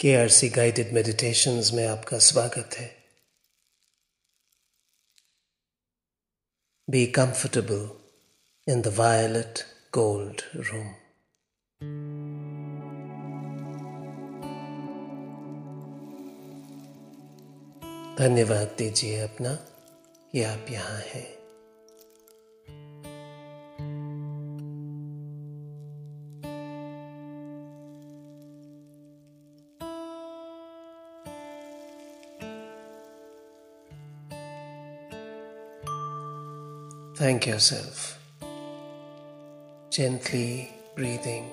के R C guided meditations में आपका स्वागत है। Be comfortable in the violet gold room धन्यवाद दीजिए अपना कि आप यहाँ हैं। Thank yourself. Gently breathing.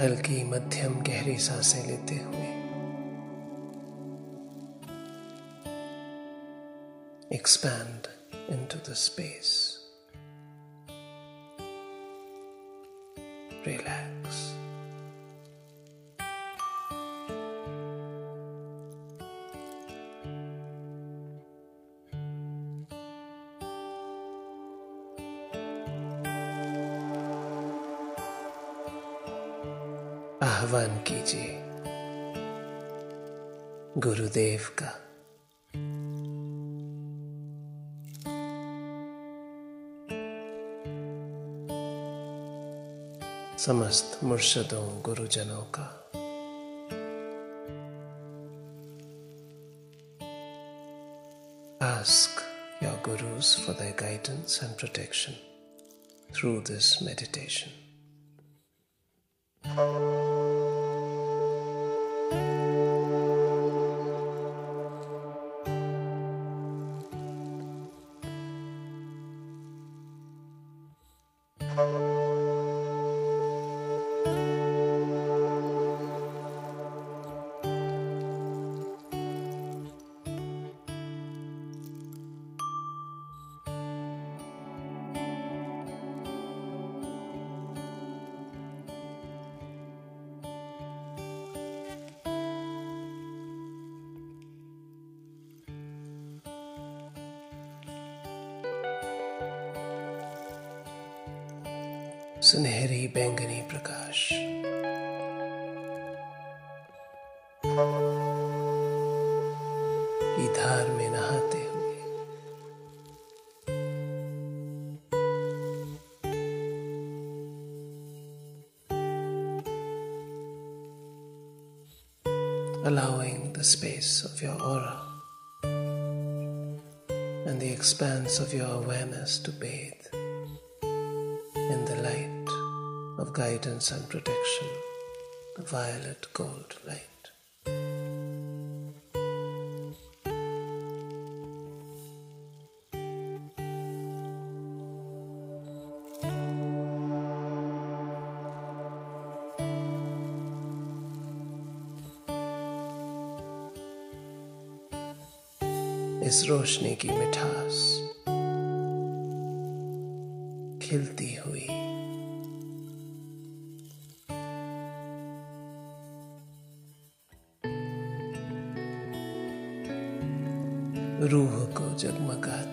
हल्की मध्यम गहरी सांसें लेते हुए expand into the space. Relax. आह्वान कीजिए। गुरुदेव का। समस्त मुर्शदों, गुरुजनों का। Ask your gurus for the guidance and protection through this meditation की धार में नहाते हुए allowing the space of your aura and the expanse of your awareness to bathe in the light of guidance and protection, the violet gold light. इस रोशनी की मिठास खिलती हुई। रूह को जगमगाती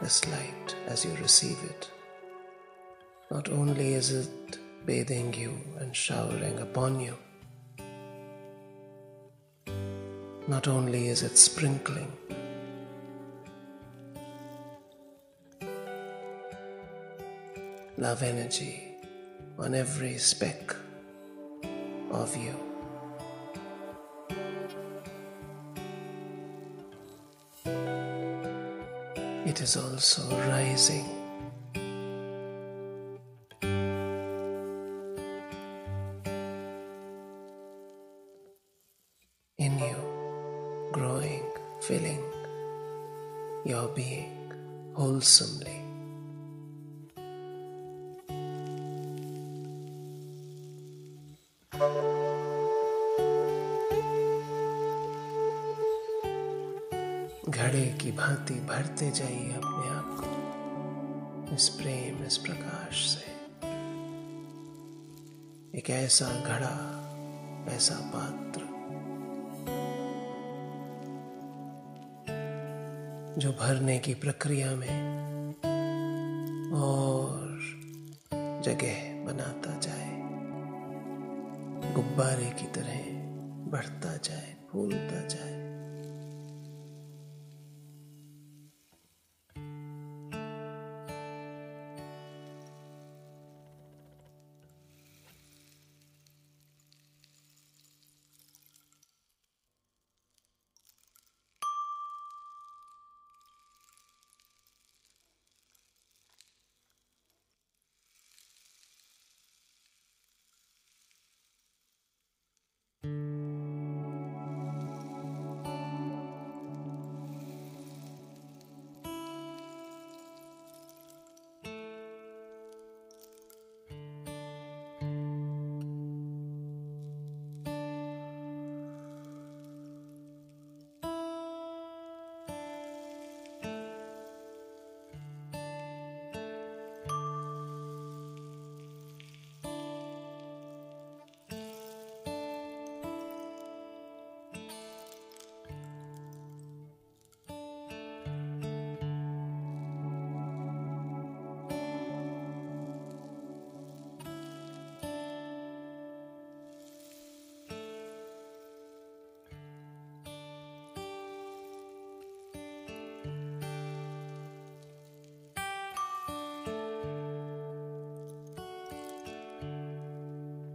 this light as you receive it. Not only is it bathing you and showering upon you, not only is it sprinkling, love energy on every speck of you. Is also rising ऐसा पात्र। जो भरने की प्रक्रिया में और जगह बनाता जाए, गुब्बारे की तरह बढ़ता जाए, फूलता जाए।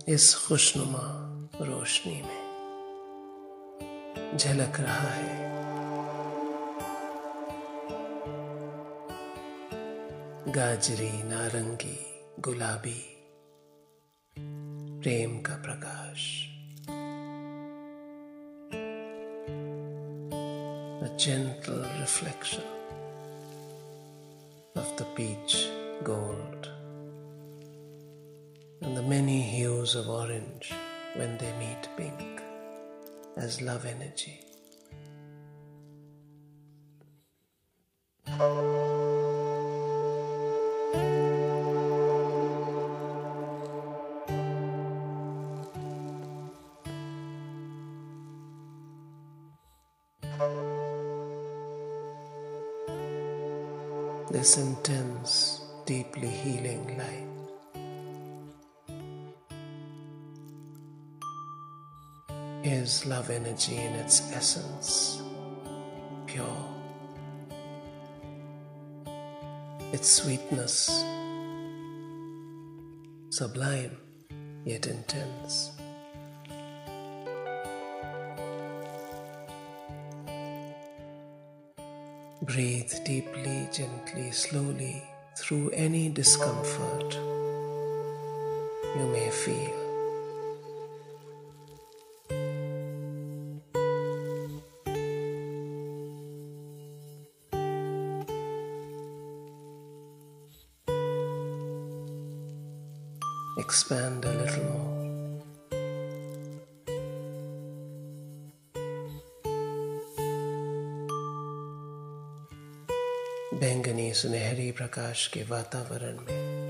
इस खुशनुमा रोशनी में झलक रहा है गाजरी नारंगी गुलाबी प्रेम का प्रकाश a gentle reflection of the peach gold and the of orange when they meet pink as love energy. This intense, deeply healing is love energy in its essence, pure. Its sweetness, sublime yet intense. Breathe deeply, gently, slowly through any discomfort you may feel. प्रकाश के वातावरण में।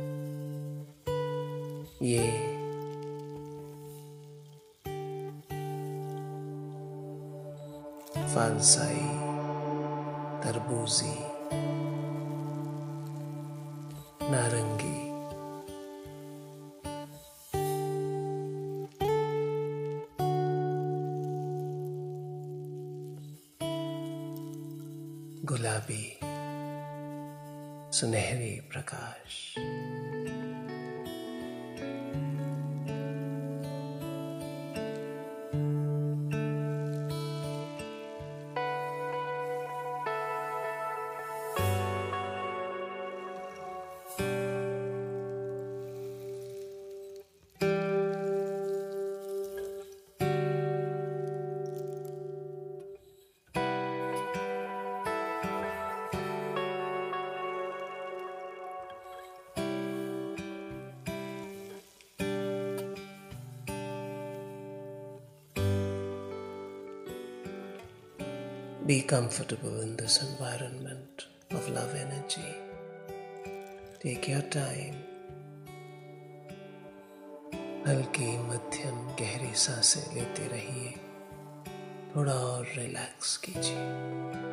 Be comfortable in this environment of love energy. Take your time. हल्की मध्यम गहरी साँसें लेते रहिए थोड़ा और रिलैक्स कीजिए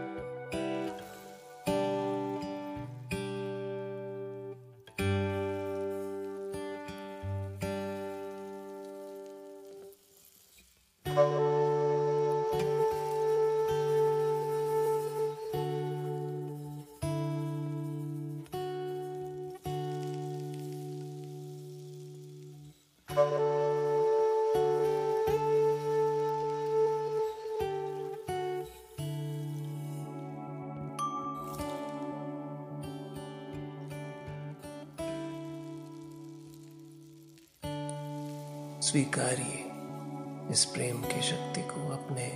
स्वीकारिए इस प्रेम की शक्ति को अपने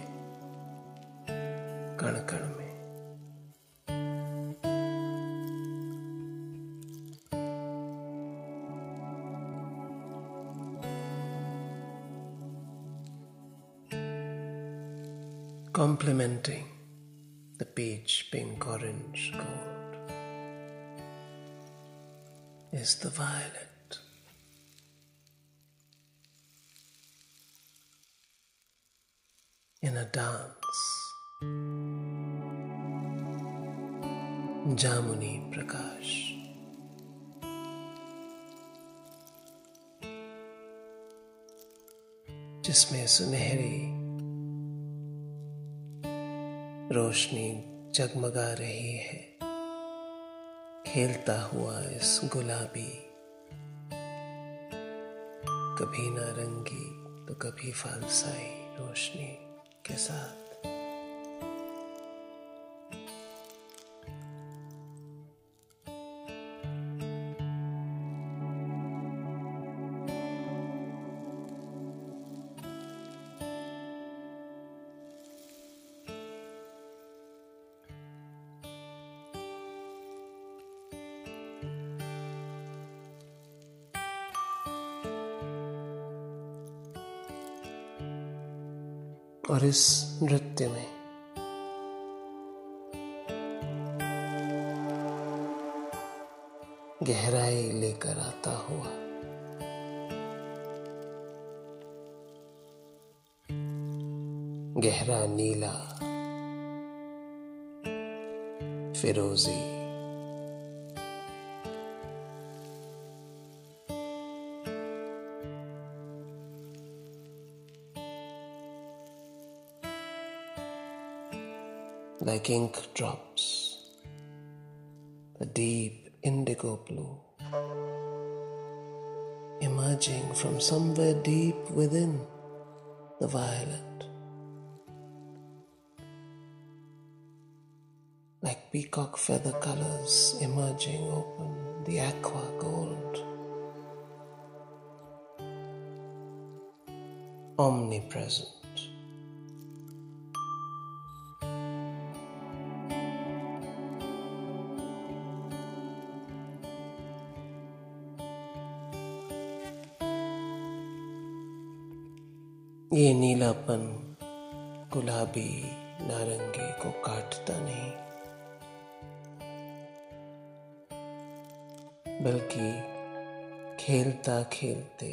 कण कण में complementing the peach, pink, orange, gold is the violet. Dance. Jamuni Prakash. जिसमें सुनहरी, रोशनी जगमगा रही है खेलता हुआ इस गुलाबी, कभी नारंगी तो कभी फालसाई रोशनी के और इस नृत्य में। गहराई लेकर आता हुआ। गहरा नीला फिरोजी like ink drops, a deep indigo blue, emerging from somewhere deep within the violet, like peacock feather colors emerging open, the aqua gold. Omnipresent. ये नीलापन गुलाबी नारंगी को काटता नहीं, बल्कि खेलता खेलते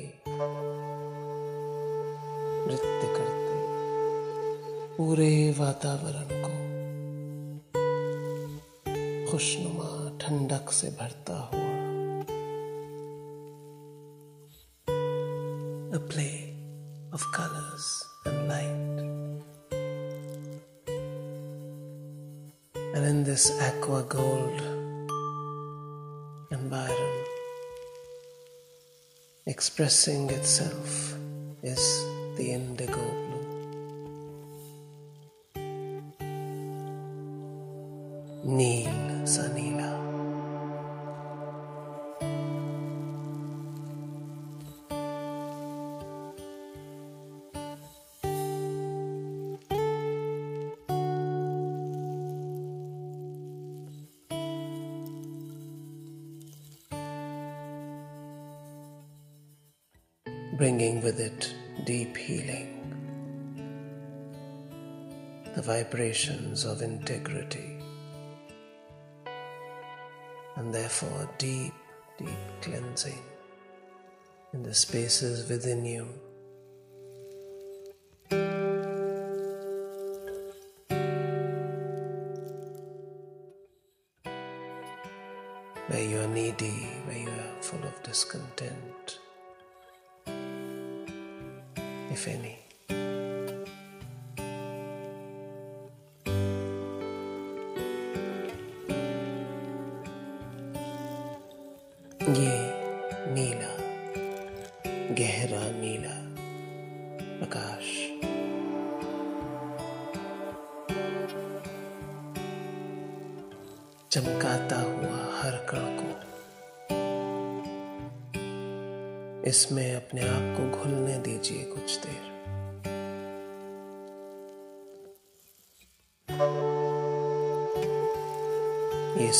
नृत्य करते पूरे वातावरण को खुशनुमा ठंडक से भरता हुआ expressing itself of integrity, and therefore deep, deep cleansing in the spaces within you. Where you are needy, where you are full of discontent, if any.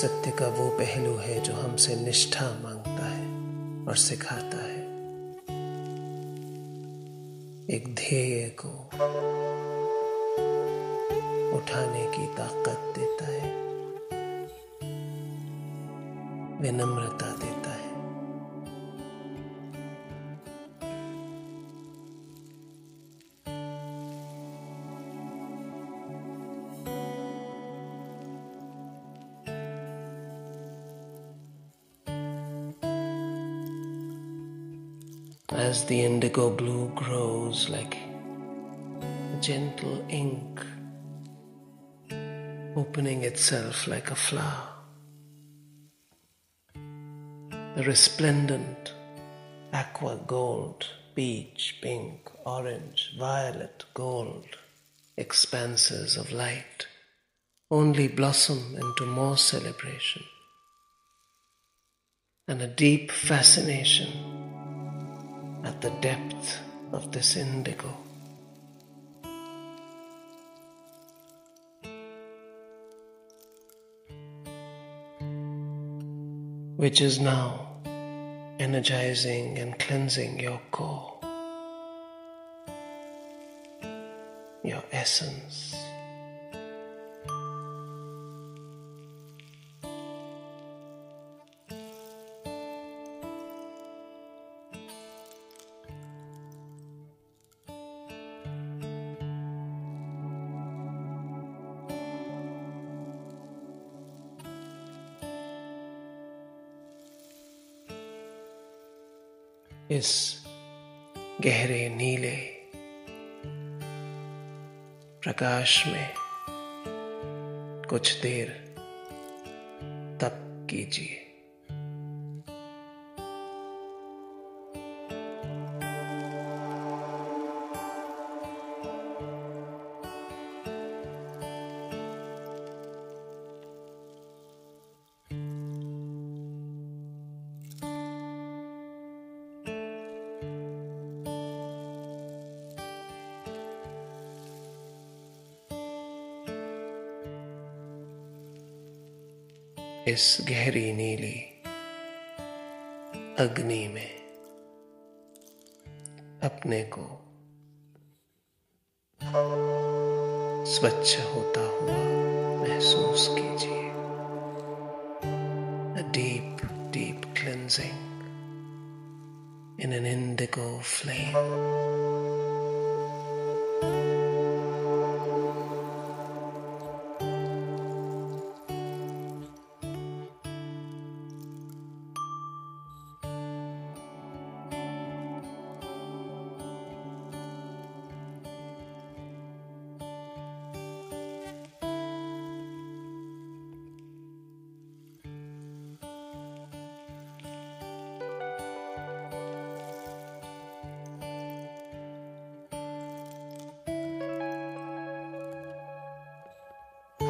सत्य का वो पहलू है जो हमसे निष्ठा माँगता है और सिखाता है। एक ध्येय को उठाने की ताकत देता है। विनम्रता देता as the indigo blue grows like a gentle ink, opening itself like a flower. The resplendent aqua gold, peach, pink, orange, violet, gold expanses of light only blossom into more celebration and a deep fascination at the depth of this indigo. Which is now energizing and cleansing your core, your essence. इस गहरे नीले प्रकाश में कुछ देर तप कीजिए। इस गहरी नीली अग्नि में अपने को स्वच्छ होता हुआ महसूस कीजिए। Deep deep cleansing in an indigo flame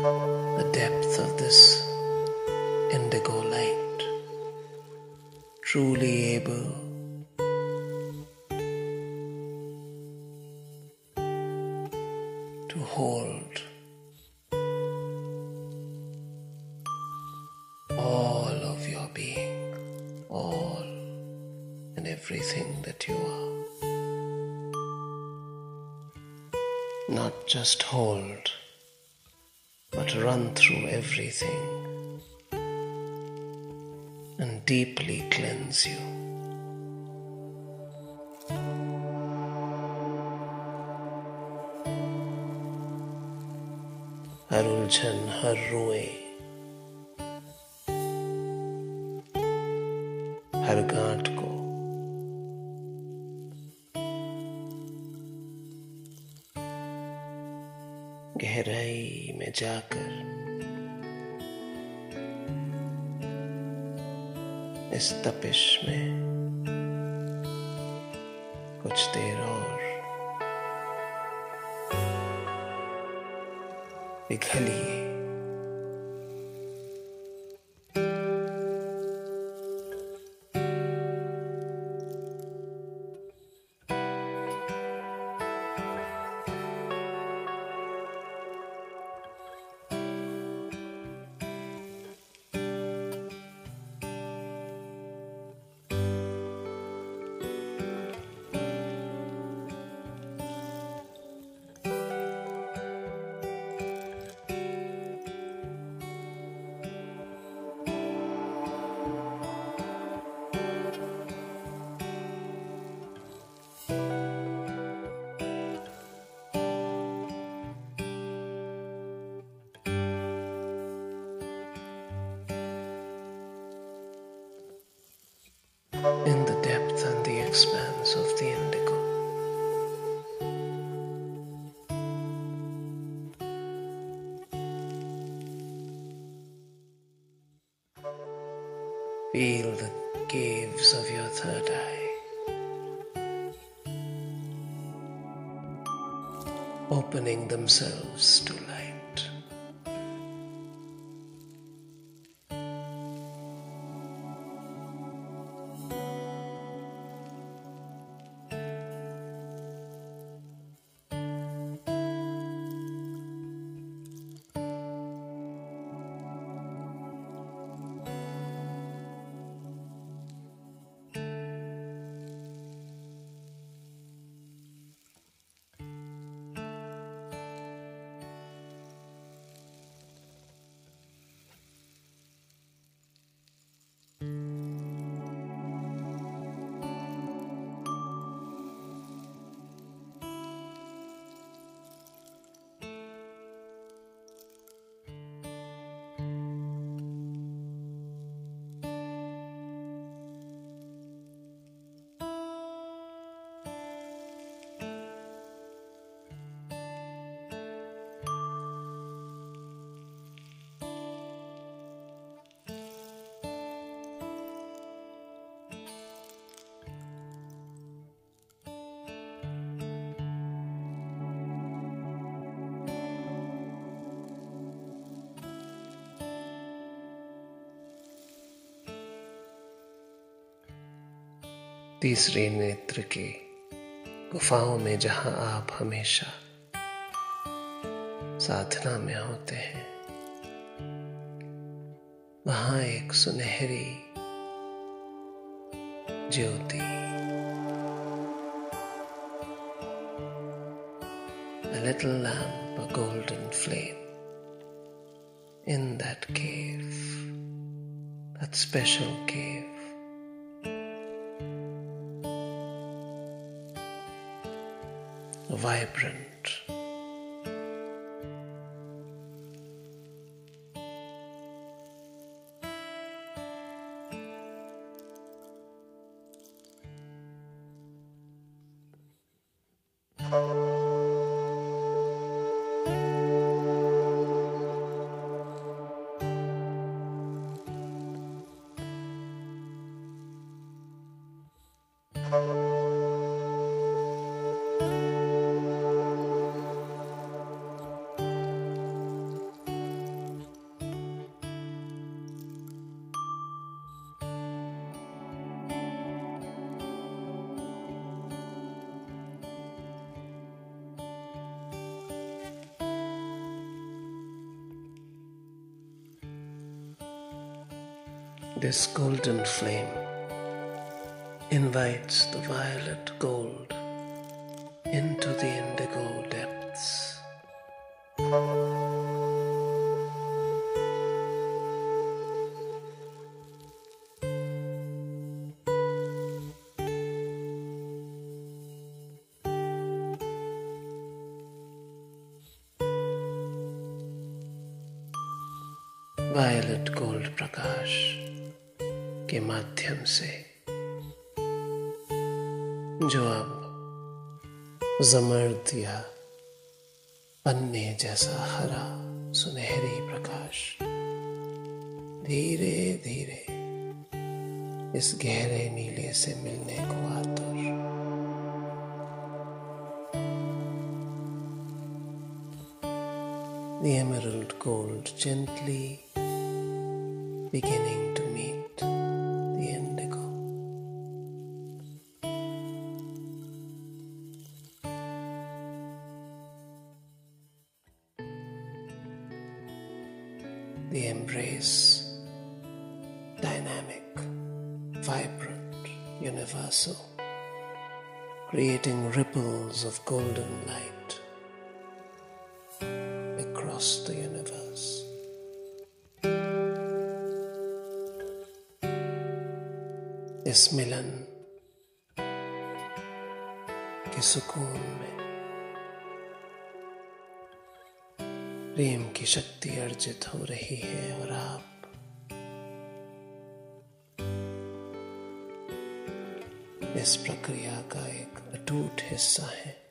the depth of this indigo light, truly able to hold all of your being, all and everything that you are. Not just hold deeply cleanse you. हर उलझन हर रोए कुछ देर और पिघलिए Feel the caves of your third eye. Opening themselves to light. तीसरे नेत्र के गुफाओं में जहाँ आप हमेशा साधना में होते हैं, वहाँ एक सुनहरी ज्योति little lamp golden flame in that cave that special cave vibrant. This golden flame invites the violet gold into the indigo depths. जमर्द या पन्ने जैसा हरा सुनहरी प्रकाश। धीरे धीरे इस गहरे नीले से मिलने को आतुर। The emerald gold gently beginning creating ripples of golden light across the universe. इस मिलन के सुकून में प्रेम की शक्ति अर्जित हो रही है और आप इस प्रक्रिया का एक अटूट हिस्सा है।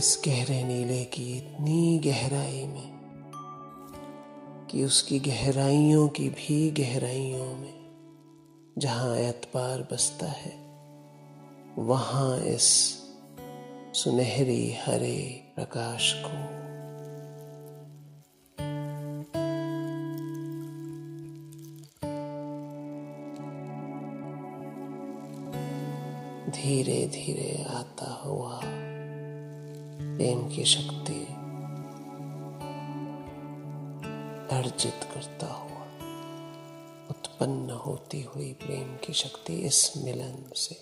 इस गहरे नीले की इतनी गहराई में कि उसकी गहराइयों की भी गहराइयों में जहाँ एतबार बसता है, वहाँ इस सुनहरी हरे प्रकाश को। धीरे धीरे आता हुआ प्रेम की शक्ति अर्जित करता हुआ उत्पन्न होती हुई प्रेम की शक्ति इस मिलन से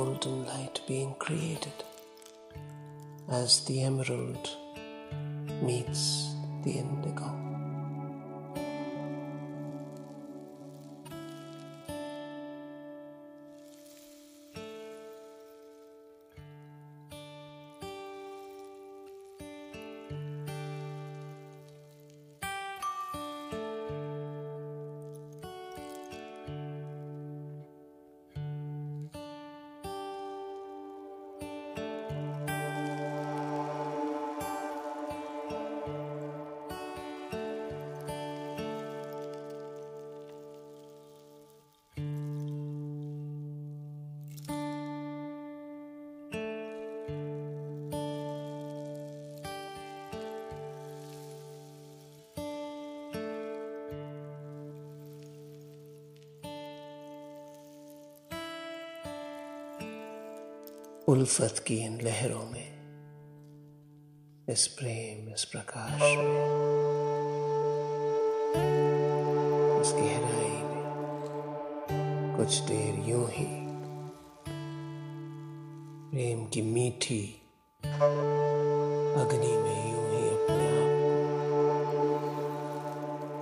golden light being created as the emerald meets the indigo. उल्फत की इन लहरों में इस प्रेम, इस प्रकाश में, इस गहराई में कुछ देर यूँ ही प्रेम की मीठी अग्नि में यूँ ही अपने आप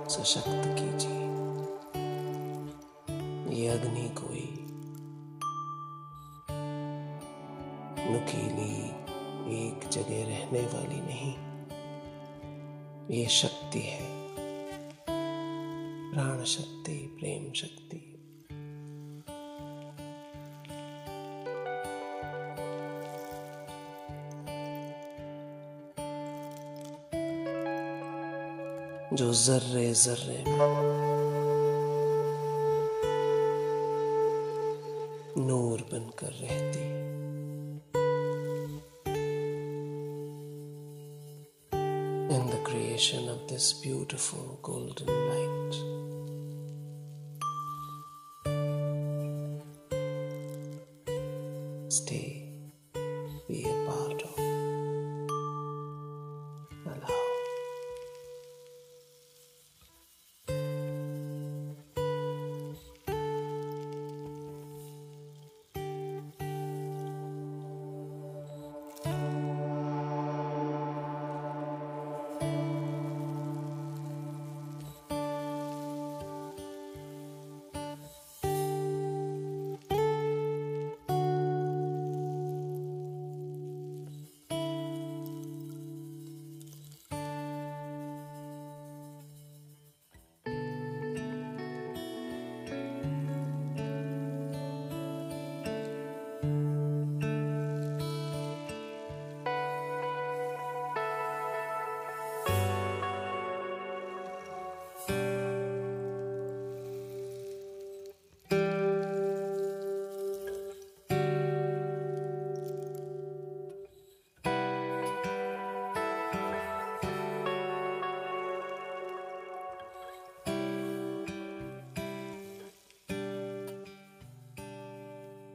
सशक्त ये शक्ति है। प्राण शक्ति प्रेम शक्ति। जो जर्रे जर्रे। नूर बनकर रहती। In the creation of this beautiful golden light.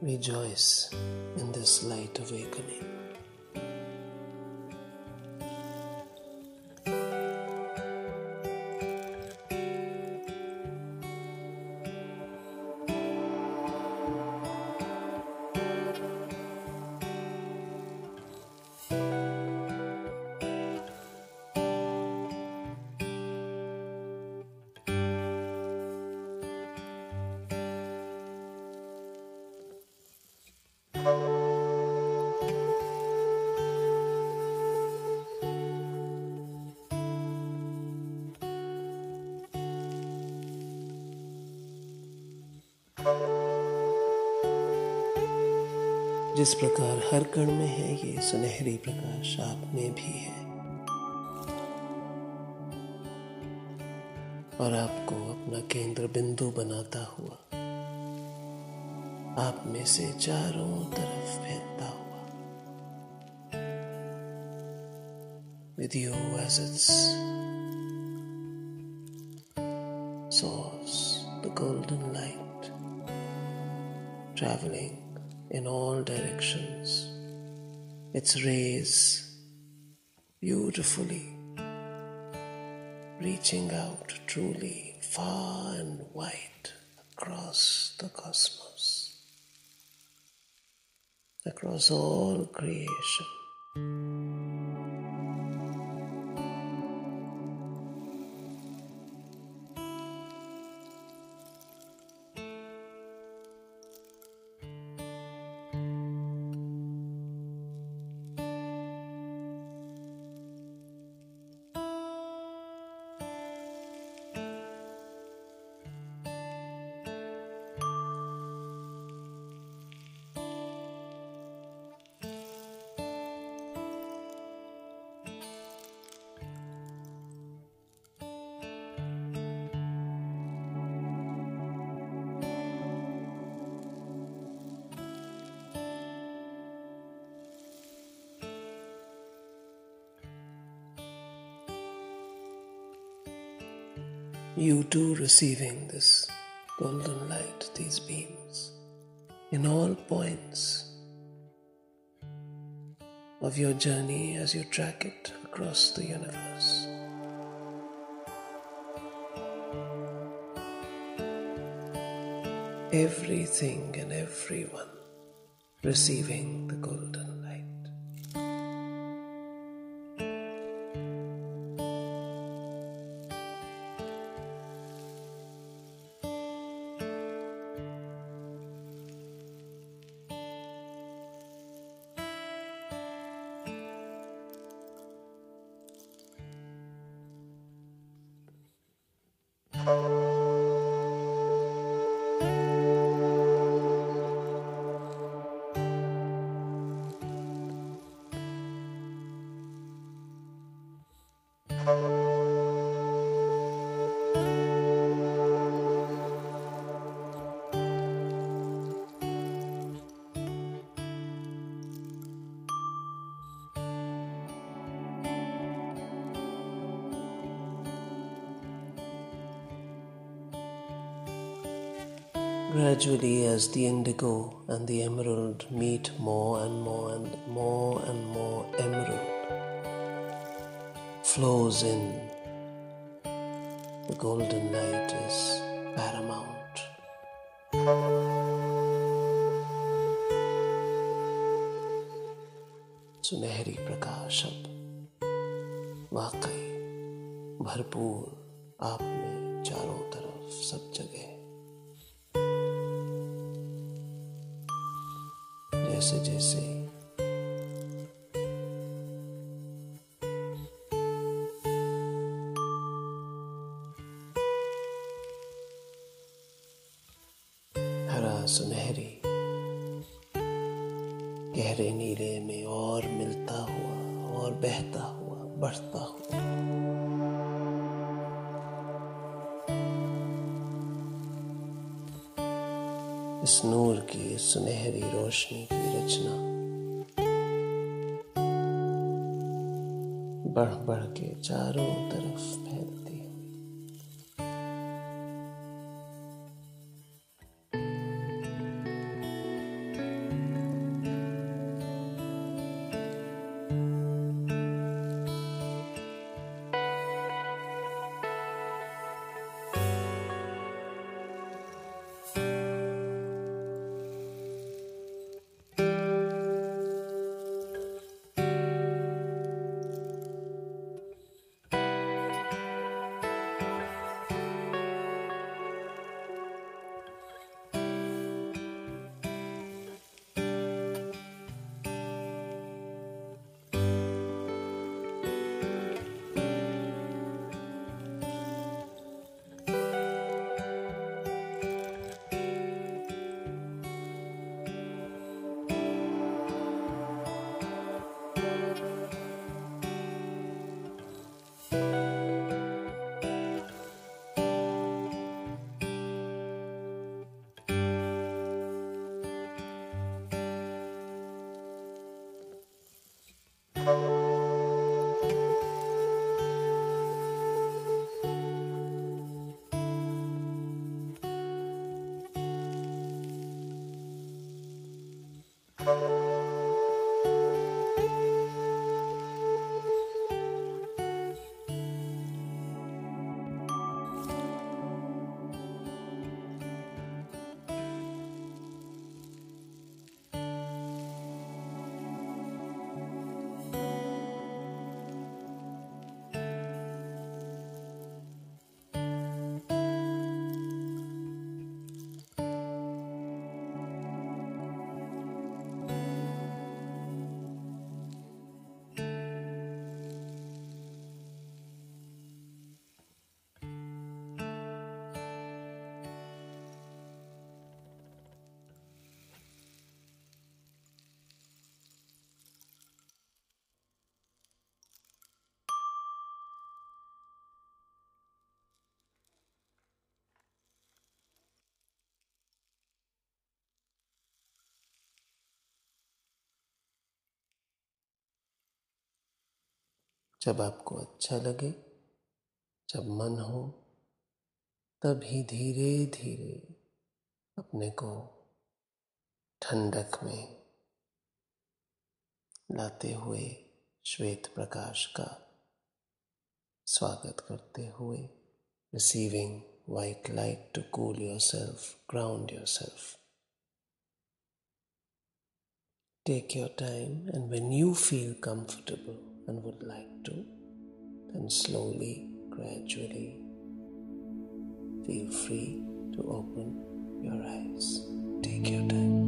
Rejoice in this light awakening. जिस प्रकार हर कण में है ये सुनहरी प्रकाश आप में भी है। और आपको अपना केंद्र बिंदु बनाता हुआ आप में से चारों तरफ़ फैलता हुआ। With you as its source, the golden light, traveling in all directions, its rays beautifully reaching out truly far and wide across the cosmos, across all creation. Receiving this golden light, these beams, in all points of your journey as you track it across the universe. Everything and everyone receiving the golden Gradually, as the indigo and the emerald meet more and more and more and more emerald flows in, the golden light is paramount. सुनहरी प्रकाश अब वाकई भरपूर आप में चारों तरफ सब जगह जैसे जैसे। हरा सुनहरी, गहरे नीले में और मिलता हुआ, और बहता हुआ, बढ़ता हुआ। इस नूर की, इस सुनहरी रोशनी की रचना। बढ़ बढ़ के चारों तरफ़ फैलती जब आपको अच्छा लगे, जब मन हो तब ही धीरे धीरे अपने को ठंडक में लाते हुए श्वेत प्रकाश का स्वागत करते हुए receiving white light to cool yourself ground yourself take your time and when you feel comfortable and would like to, then slowly, gradually feel free to open your eyes. Take your time.